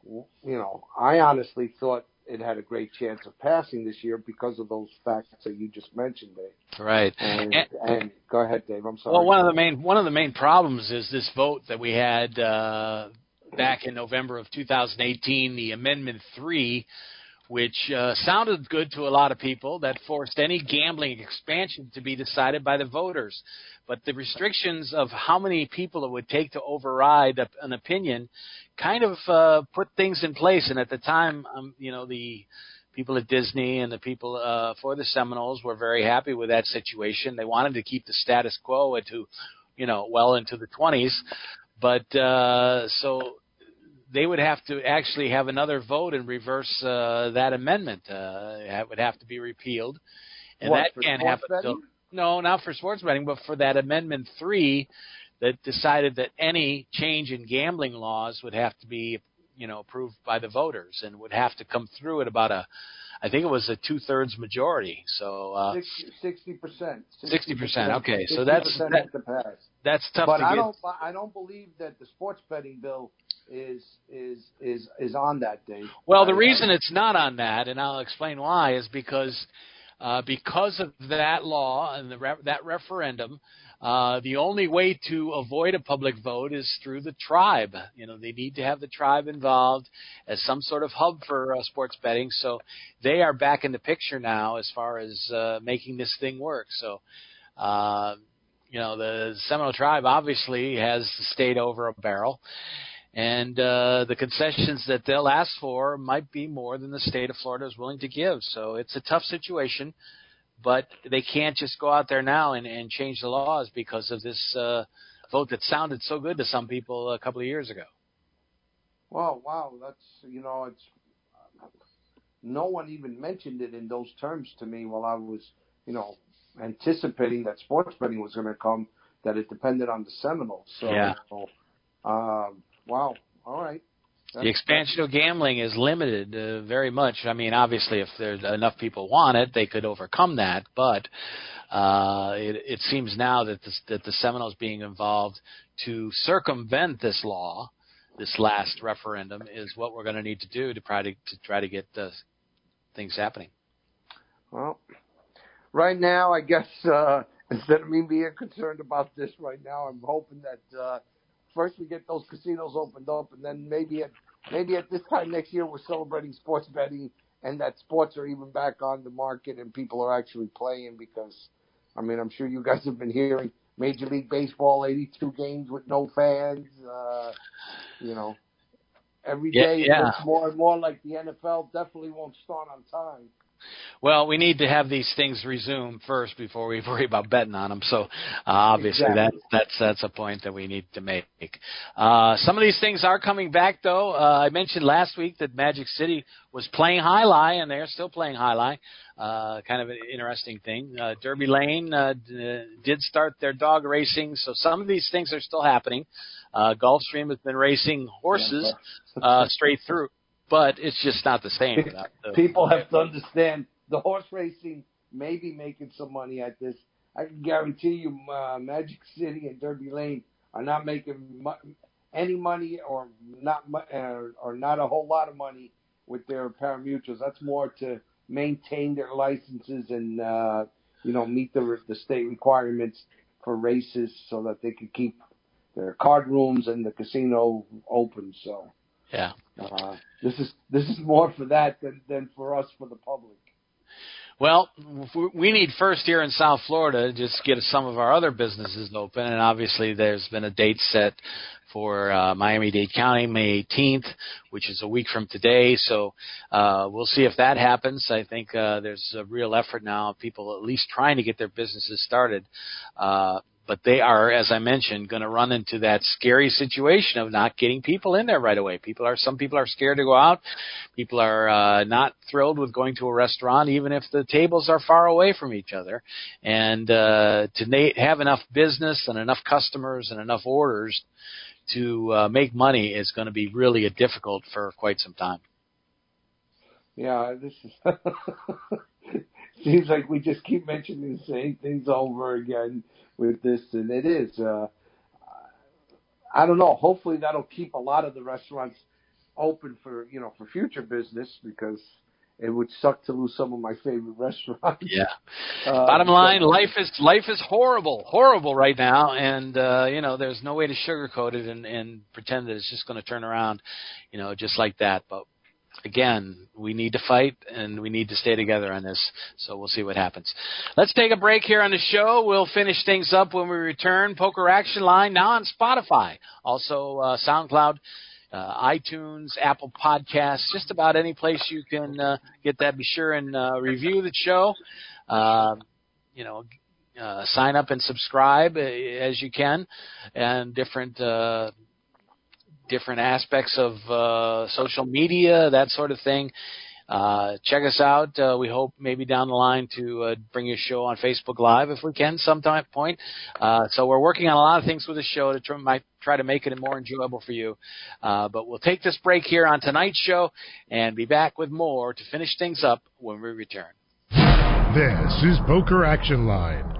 you know, I honestly thought it had a great chance of passing this year because of those facts that you just mentioned, Dave. Right. And, and, and go ahead, Dave. I'm sorry. Well, one of the main one of the main problems is this vote that we had uh, back in November of 2018, the Amendment Three, which uh, sounded good to a lot of people, that forced any gambling expansion to be decided by the voters. But the restrictions of how many people it would take to override an opinion kind of uh, put things in place. And at the time, um, you know, the people at Disney and the people uh, for the Seminoles were very happy with that situation. They wanted to keep the status quo into, you know, well into the 20s. But uh, so they would have to actually have another vote and reverse uh, that amendment. Uh, it would have to be repealed. and What, that can't happen. Till, no, not for sports betting, but for that Amendment Three that decided that any change in gambling laws would have to be, you know, approved by the voters and would have to come through at about a, I think it was a two thirds majority. So uh, Sixty percent. 60%, okay, so that's- that- to pass. That's tough But to I get. don't. I don't believe that the sports betting bill is is is is on that day. Well, the I- reason it's not on that, and I'll explain why, is because uh, because of that law and the re- that referendum, uh, the only way to avoid a public vote is through the tribe. You know, they need to have the tribe involved as some sort of hub for uh, sports betting. So they are back in the picture now as far as uh, making this thing work. So. Uh, you know, the Seminole tribe obviously has stayed over a barrel and uh, the concessions that they'll ask for might be more than the state of Florida is willing to give. So it's a tough situation, but they can't just go out there now and, and change the laws because of this uh, vote that sounded so good to some people a couple of years ago. Well, wow, that's you know, it's no one even mentioned it in those terms to me while I was, you know, anticipating that sports betting was going to come. That it depended on the Seminoles. So, Yeah. um, wow, all right. The expansion of gambling is limited uh, very much. I mean, obviously, if there's enough people want it, they could overcome that. But uh, it, it seems now that the, that the Seminoles being involved to circumvent this law, this last referendum, is what we're going to need to do to try to, to try to get uh, things happening. Well, right now, I guess (laughs) uh, instead of me being concerned about this right now, I'm hoping that uh, first we get those casinos opened up, and then maybe at maybe at this time next year we're celebrating sports betting, and that sports are even back on the market and people are actually playing. Because, I mean, I'm sure you guys have been hearing Major League Baseball, 82 games with no fans. Uh, you know, every Yeah, day yeah. it's more and more like the NFL. Definitely won't start on time. Well, we need to have these things resume first before we (laughs) worry about betting on them. So uh, obviously Exactly. that that's that's a point that we need to make. Uh, some of these things are coming back though. Uh, I mentioned last week that Magic City was playing Jai-Alai, and they're still playing Jai-Alai. Uh, kind of an interesting thing. Uh, Derby Lane uh, d- did start their dog racing, so some of these things are still happening. Uh, Gulfstream has been racing horses uh, straight through, but it's just not the same. the- People have to understand the horse racing may be making some money at this. I can guarantee you, uh, Magic City and Derby Lane are not making mu- any money, or not, mu- uh, or not a whole lot of money with their parimutuels. That's more to maintain their licenses and uh, you know meet the the state requirements for races, so that they can keep their card rooms and the casino open. So. Yeah. Uh, this is this is more for that than than for us for the public. Well, we need first here in South Florida to just get some of our other businesses open, and obviously there's been a date set for uh, Miami-Dade County, May 18th, which is a week from today. So uh, we'll see if that happens. I think uh, there's a real effort now, of people at least trying to get their businesses started. Uh, but they are, as I mentioned, going to run into that scary situation of not getting people in there right away. People are, some people are scared to go out. People are uh, not thrilled with going to a restaurant, even if the tables are far away from each other. And uh, to na- have enough business and enough customers and enough orders to uh, make money is going to be really difficult for quite some time. Yeah, this is (laughs) seems like we just keep mentioning the same things over again with this, and it is. Uh, I don't know. Hopefully, that'll keep a lot of the restaurants open for you know for future business because it would suck to lose some of my favorite (laughs) restaurants. Yeah. Uh, Bottom line, so- life is life is horrible, horrible right now, and uh, you know there's no way to sugarcoat it and, and pretend that it's just going to turn around, you know, just like that. But again, we need to fight and we need to stay together on this. So we'll see what happens. Let's take a break here on the show. We'll finish things up when we return. Poker Action Line now on Spotify, also uh, SoundCloud. Uh, iTunes, Apple Podcasts, just about any place you can uh, get that. Be sure and uh, review the show. Uh, you know, uh, sign up and subscribe as you can, and different different aspects of uh, social media, that sort of thing. Uh, check us out. Uh, we hope maybe down the line to uh, bring your show on Facebook Live if we can sometime point. Uh, so we're working on a lot of things with the show to try, might try to make it more enjoyable for you. Uh, but we'll take this break here on tonight's show and be back with more to finish things up when we return. This is Poker Action Line.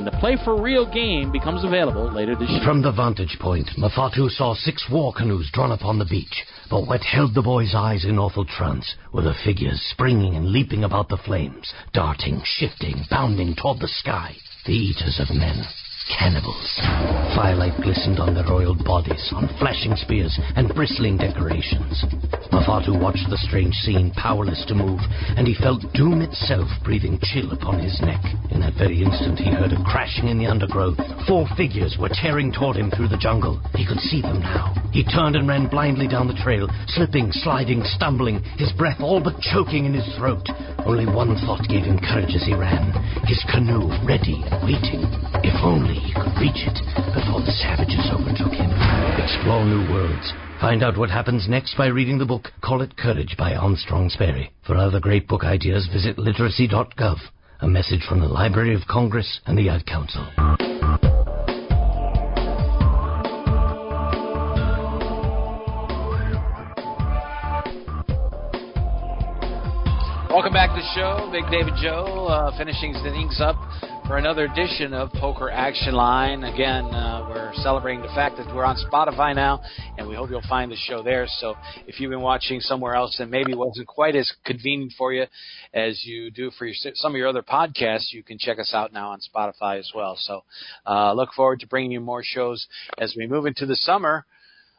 when the Play for Real game becomes available later this year. From the vantage point, Mafatu saw six war canoes drawn upon the beach. But what held the boy's eyes in awful trance were the figures springing and leaping about the flames, darting, shifting, bounding toward the sky. The eaters of men. Cannibals. Firelight glistened on their oiled bodies, on flashing spears and bristling decorations. Mafatu watched the strange scene, powerless to move, and he felt doom itself breathing chill upon his neck. In that very instant, he heard a crashing in the undergrowth. Four figures were tearing toward him through the jungle. He could see them now. He turned and ran blindly down the trail, slipping, sliding, stumbling, his breath all but choking in his throat. Only one thought gave him courage as he ran his canoe ready and waiting. If only he could reach it before the savages overtook him. Explore new worlds. Find out what happens next by reading the book Call It Courage by Armstrong Sperry. For other great book ideas, visit literacy.gov. A message from the Library of Congress and the Ad Council. Welcome back to the show. Big David Joe uh, finishing things up for another edition of Poker Action Line. Again, uh, we're celebrating the fact that we're on Spotify now, and we hope you'll find the show there. So if you've been watching somewhere else and maybe wasn't quite as convenient for you as you do for your, some of your other podcasts, you can check us out now on Spotify as well. So uh, look forward to bringing you more shows as we move into the summer.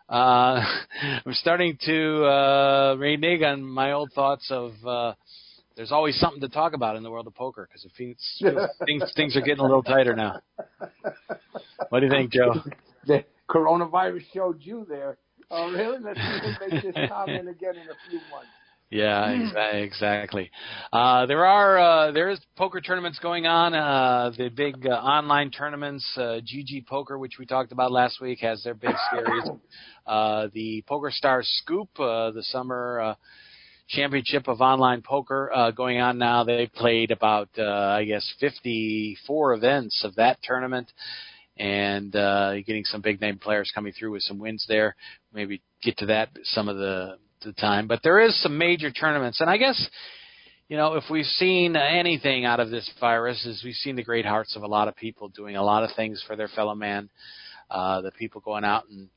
Uh, (laughs) I'm starting to uh, renege on my old thoughts of uh, there's always something to talk about in the world of poker because it feels, (laughs) feels things things are getting a little tighter now. What do you think, Joe? (laughs) The coronavirus showed you there. Oh, really? Let's makes this comment again in a few months. Yeah, exactly. exactly. Uh, there are uh, there is poker tournaments going on. Uh, the big uh, online tournaments, uh, GG Poker, which we talked about last week, has their big series. (laughs) Uh, the Poker Stars Scoop, uh, the summer uh, championship of online poker uh, going on now. They've played about uh, I guess 54 events of that tournament, and uh, getting some big name players coming through with some wins there. Maybe get to that some of the the time, but there is some major tournaments, and I guess. You know, if we've seen anything out of this virus, is we've seen the great hearts of a lot of people doing a lot of things for their fellow man. Uh, the people going out and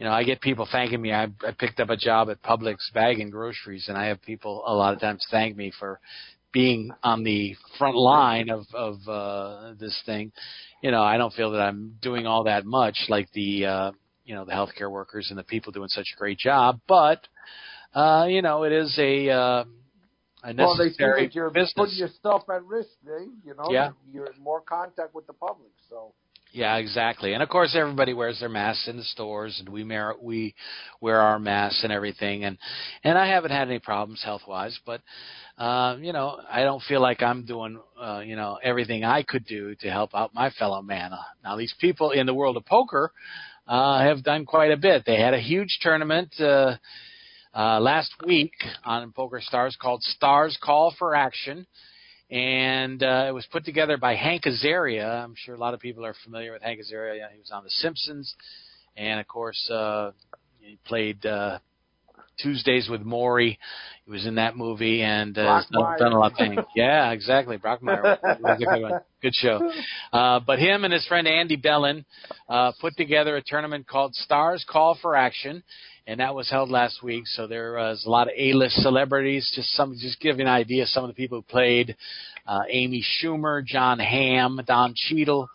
you know, I get people thanking me. I, I picked up a job at Publix bagging groceries, and I have people a lot of times thank me for being on the front line of of uh, this thing. You know, I don't feel that I'm doing all that much like the uh, you know the healthcare workers and the people doing such a great job, but uh, you know it is a uh, a well, they necessary see that you're business. putting yourself at risk, Dave. You know, Yeah. you're in more contact with the public. So Yeah, exactly. And of course, everybody wears their masks in the stores, and we wear we wear our masks and everything. And and I haven't had any problems health wise, but uh, you know, I don't feel like I'm doing uh, you know everything I could do to help out my fellow man. Now, these people in the world of poker uh, have done quite a bit. They had a huge tournament. Uh, uh, last week on Poker Stars called Stars Call for Action and uh, it was put together by Hank Azaria. I'm sure a lot of people are familiar with Hank Azaria. He was on The Simpsons, and of course, uh, he played uh, Tuesdays with Morrie. He was in that movie and uh, done, done a lot of things. Yeah, exactly. Brockmire (laughs) good. Good show. Uh, but him and his friend Andy Bellin uh, put together a tournament called Stars Call for Action, and that was held last week. So there was a lot of A-list celebrities. Just some, just give you an idea. Some of the people who played: uh, Amy Schumer, Jon Hamm, Don Cheadle,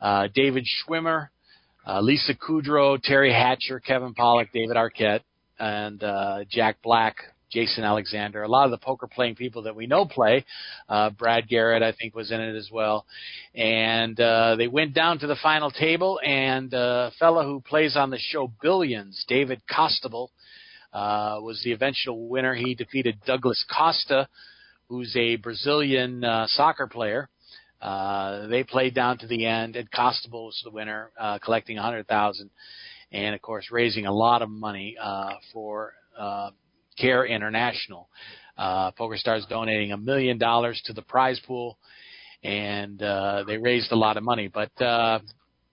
uh, David Schwimmer, uh, Lisa Kudrow, Teri Hatcher, Kevin Pollak, David Arquette, and uh, Jack Black. Jason Alexander, a lot of the poker playing people that we know play. Uh, Brad Garrett, I think, was in it as well. And uh, they went down to the final table, and uh, a fellow who plays on the show Billions, David Costabile, uh, was the eventual winner. He defeated Douglas Costa, who's a Brazilian uh, soccer player. Uh, they played down to the end, and Costabile was the winner, uh, collecting a hundred thousand, and of course raising a lot of money uh, for uh, Care International. Uh, PokerStars donating a million dollars to the prize pool, and uh, they raised a lot of money. But uh,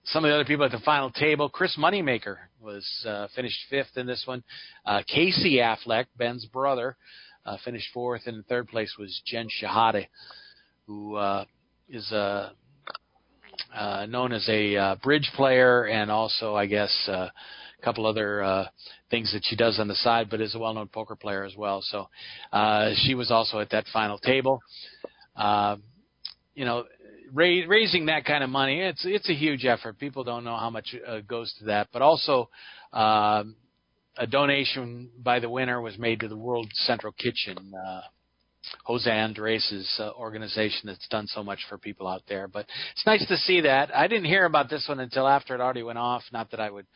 some of the other people at the final table, Chris Moneymaker was uh, finished fifth in this one. Uh, Casey Affleck, Ben's brother, uh, finished fourth, and in third place was Jen Shahade, who uh, is uh, uh, known as a uh, bridge player and also, I guess, uh, a couple other uh, things that she does on the side, but is a well-known poker player as well. So uh, she was also at that final table. Uh, you know, ra- raising that kind of money, it's it's a huge effort. People don't know how much uh, goes to that, but also. um a donation by the winner was made to the World Central Kitchen, uh, Jose Andres' uh, organization that's done so much for people out there. But it's nice to see that. I didn't hear about this one until after it already went off. Not that I would,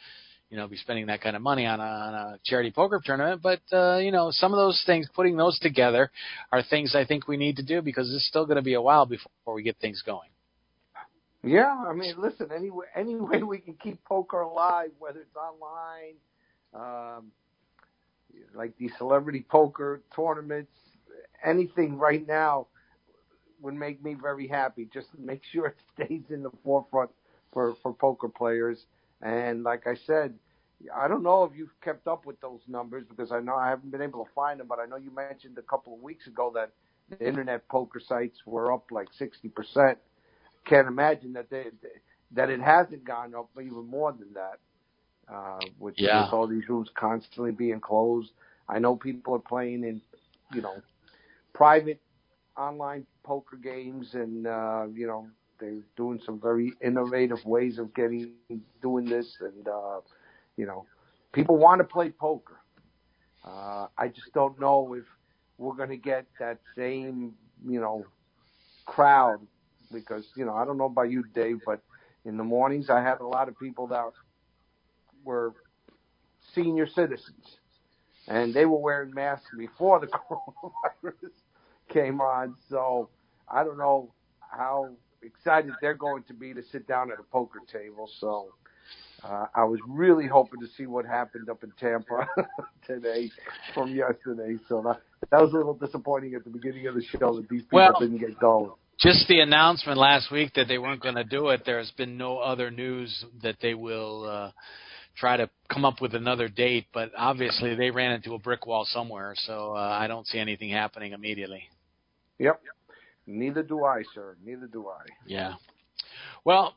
you know, be spending that kind of money on a, on a charity poker tournament, but uh, you know, some of those things, putting those together, are things I think we need to do because it's still going to be a while before we get things going. Yeah, I mean, listen, any way, any way we can keep poker alive, whether it's online, um, like these celebrity poker tournaments, anything right now would make me very happy. Just make sure it stays in the forefront for for poker players. And like I said, I don't know if you've kept up with those numbers because I know I haven't been able to find them, but I know you mentioned a couple of weeks ago that the internet poker sites were up like sixty percent. Can't imagine that they that it hasn't gone up even more than that. Uh, with, Yeah. with all these rooms constantly being closed, I know people are playing in, you know, private online poker games, and uh, you know they're doing some very innovative ways of getting doing this, and uh, you know, people want to play poker. Uh, I just don't know if we're going to get that same, you know, crowd because you know I don't know about you, Dave, but in the mornings I had a lot of people that were senior citizens, and they were wearing masks before the (laughs) coronavirus came on. So I don't know how excited they're going to be to sit down at a poker table. So uh, I was really hoping to see what happened up in Tampa (laughs) today from yesterday. So that that was a little disappointing at the beginning of the show that these people Well- didn't get going. Just the announcement last week that they weren't going to do it. There has been no other news that they will uh, try to come up with another date. But obviously, they ran into a brick wall somewhere, so uh, I don't see anything happening immediately. Yep. Neither do I, sir. Neither do I. Yeah. Well,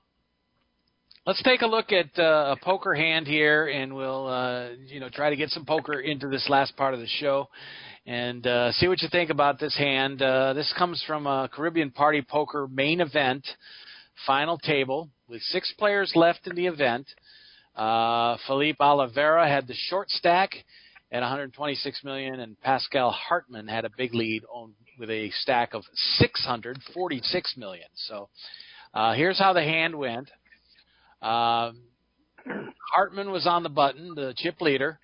let's take a look at uh, a poker hand here, and we'll uh, you know try to get some poker into this last part of the show, and uh, see what you think about this hand. Uh, this comes from a Caribbean Party Poker main event, final table with six players left in the event. Uh, Felipe Oliveira had the short stack at 126 million, and Pascal Hartman had a big lead on with a stack of 646 million. So uh, here's how the hand went. Um, Hartman was on the button, the chip leader,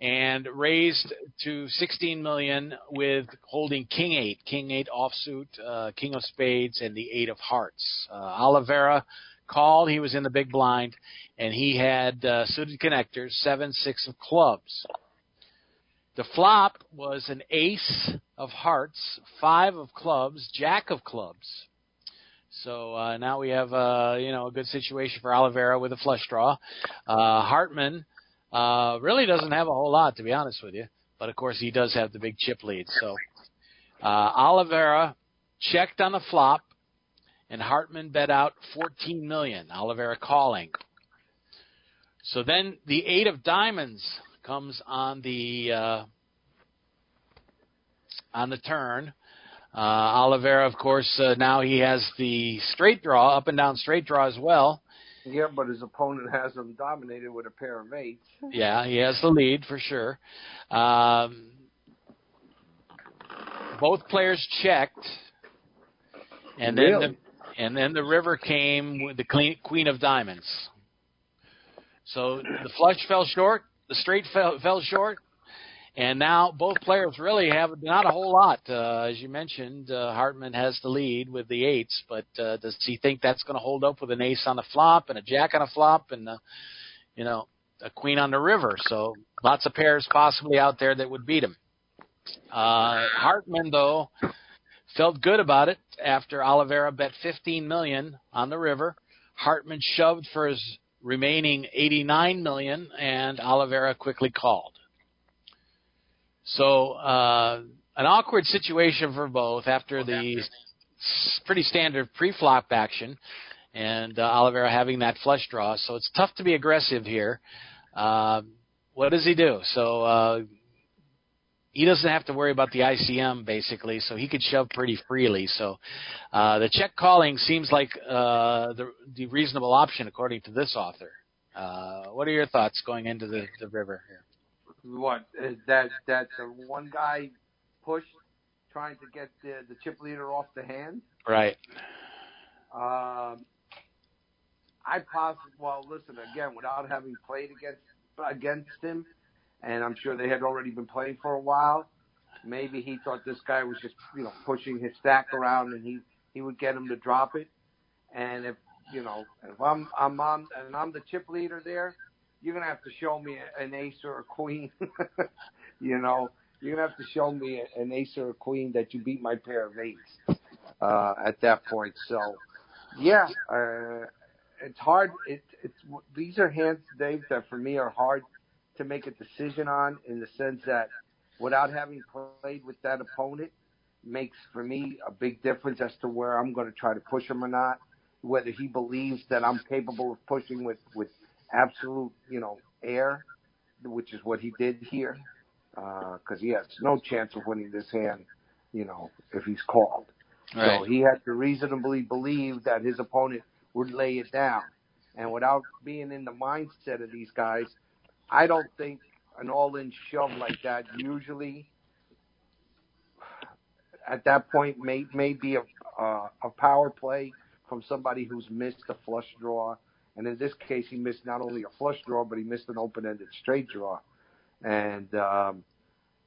and raised to 16 million with holding King Eight, King Eight offsuit, uh, King of Spades, and the Eight of Hearts. Uh, Oliveira called. He was in the big blind, and he had uh, suited connectors, seven, six of clubs. The flop was an ace of hearts, five of clubs, jack of clubs. So uh, now we have uh, you know a good situation for Oliveira with a flush draw. Uh, Hartman uh, really doesn't have a whole lot to be honest with you, but of course he does have the big chip lead. So uh, Oliveira checked on the flop, and Hartman bet out 14 million. Oliveira calling. So then the eight of diamonds comes on the uh, on the turn. Uh, Oliveira, of course, uh, now he has the straight draw, up and down straight draw as well. Yeah, but his opponent (laughs) has him dominated with a pair of eights. Yeah, he has the lead for sure. Um, both players checked, and then Really? the, and then the river came with the clean, queen of diamonds. So the flush fell short, the straight fell, fell short, and now both players really have not a whole lot. Uh, as you mentioned, uh, Hartman has the lead with the eights, but uh, does he think that's going to hold up with an ace on the flop and a jack on a flop and uh, you know a queen on the river? So lots of pairs possibly out there that would beat him. Uh, Hartman though felt good about it after Oliveira bet 15 million on the river. Hartman shoved for his remaining 89 million, and Oliveira quickly called. So uh, an awkward situation for both after the pretty standard pre-flop action, and uh, Oliveira having that flush draw. So it's tough to be aggressive here. Uh, what does he do? So uh, he doesn't have to worry about the ICM basically, so he could shove pretty freely. So uh, the check calling seems like uh, the, the reasonable option according to this author. Uh, what are your thoughts going into the, the river here? What is that? That the one guy pushed, trying to get the the chip leader off the hand. Right. Um, I possibly well listen again without having played against against him, and I'm sure they had already been playing for a while. Maybe he thought this guy was just you know pushing his stack around, and he he would get him to drop it. And if you know if I'm I'm on and I'm the chip leader there, you're gonna have to show me an ace or a queen. (laughs) you know, you're gonna have to show me an ace or a queen that you beat my pair of eights uh, at that point. So, yeah, uh, it's hard. It, it's these are hands, Dave, that for me are hard to make a decision on in the sense that without having played with that opponent makes for me a big difference as to where I'm going to try to push him or not. Whether he believes that I'm capable of pushing with with absolute, you know, air, which is what he did here, because he has no chance of winning this hand, you know, if he's called. So he had to reasonably believe that his opponent would lay it down. And without being in the mindset of these guys, I don't think an all-in shove like that usually at that point may may be a uh, a power play from somebody who's missed a flush draw. And in this case, he missed not only a flush draw, but he missed an open-ended straight draw. And um,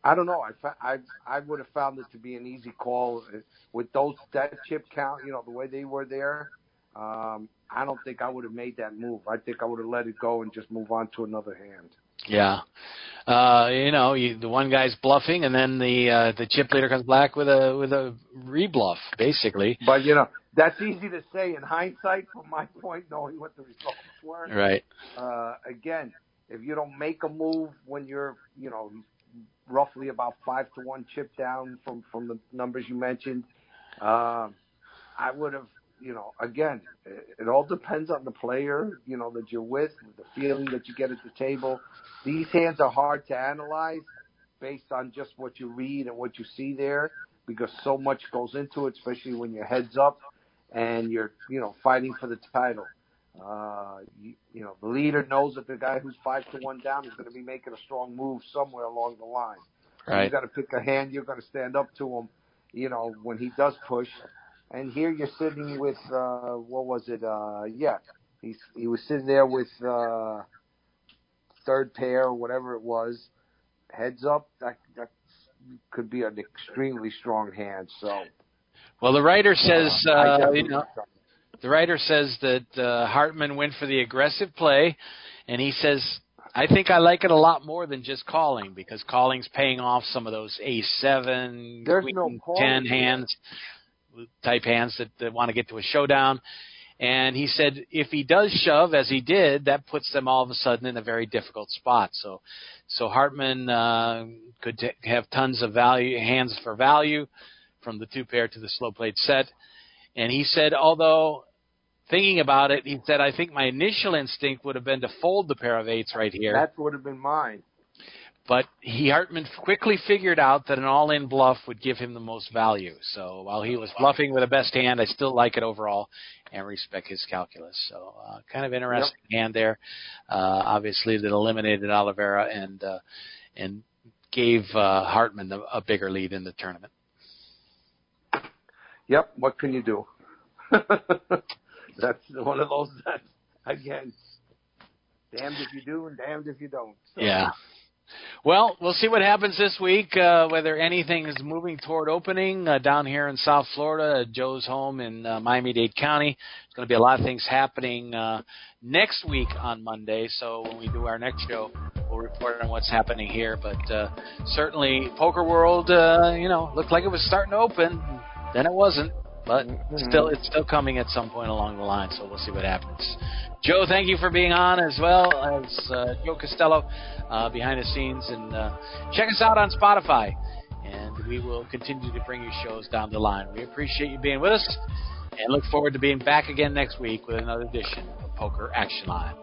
I don't know. I, fa- I I would have found it to be an easy call with those that chip count. You know the way they were there. Um, I don't think I would have made that move. I think I would have let it go and just move on to another hand. Yeah. Uh, you know, you, the one guy's bluffing, and then the uh, the chip leader comes back with a with a rebluff, basically. But you know that's easy to say in hindsight, from my (laughs) point, knowing what the results were. Right. Uh, again, if you don't make a move when you're, you know, roughly about five to one chip down from from the numbers you mentioned, uh, I would have, you know, again, it, it all depends on the player, you know, that you're with, the feeling that you get at the table. These hands are hard to analyze based on just what you read and what you see there, because so much goes into it, especially when your head's up and you're, you know, fighting for the title. Uh, you, you know, the leader knows that the guy who's five to one down is going to be making a strong move somewhere along the line. Right. You got to pick a hand. You're going to stand up to him. You know, when he does push. And here you're sitting with uh, what was it? Uh, yeah, he's he was sitting there with uh, third pair or whatever it was. Heads up, that that could be an extremely strong hand. So. Well, the writer says, uh, you know, the writer says that uh, Hartman went for the aggressive play, and he says, I think I like it a lot more than just calling because calling's paying off some of those ace seven, There's queen no ten hands, type hands that, that want to get to a showdown. And he said if he does shove as he did, that puts them all of a sudden in a very difficult spot. So, so Hartman uh, could t- have tons of value hands for value from the two pair to the slow played set. And he said, although thinking about it, he said, I think my initial instinct would have been to fold the pair of eights right here. That would have been mine. But he Hartman quickly figured out that an all-in bluff would give him the most value. So while he was bluffing with a best hand, I still like it overall and respect his calculus. So uh, kind of interesting hand there. Uh, obviously, that eliminated Oliveira and uh, and gave uh, Hartman the, a bigger lead in the tournament. Yep. What can you do? (laughs) That's one of those that (laughs) again, damned if you do and damned if you don't. So, Yeah. Well, we'll see what happens this week. Uh, whether anything is moving toward opening uh, down here in South Florida, Joe's home in uh, Miami-Dade County. There's going to be a lot of things happening uh, next week on Monday. So when we do our next show, we'll report on what's happening here. But uh, certainly, Poker World, uh, you know, looked like it was starting to open. Then it wasn't. But still, it's still coming at some point along the line. So we'll see what happens. Joe, thank you for being on as well as uh, Joe Costello uh, behind the scenes. And uh, check us out on Spotify. And we will continue to bring you shows down the line. We appreciate you being with us and look forward to being back again next week with another edition of Poker Action Line.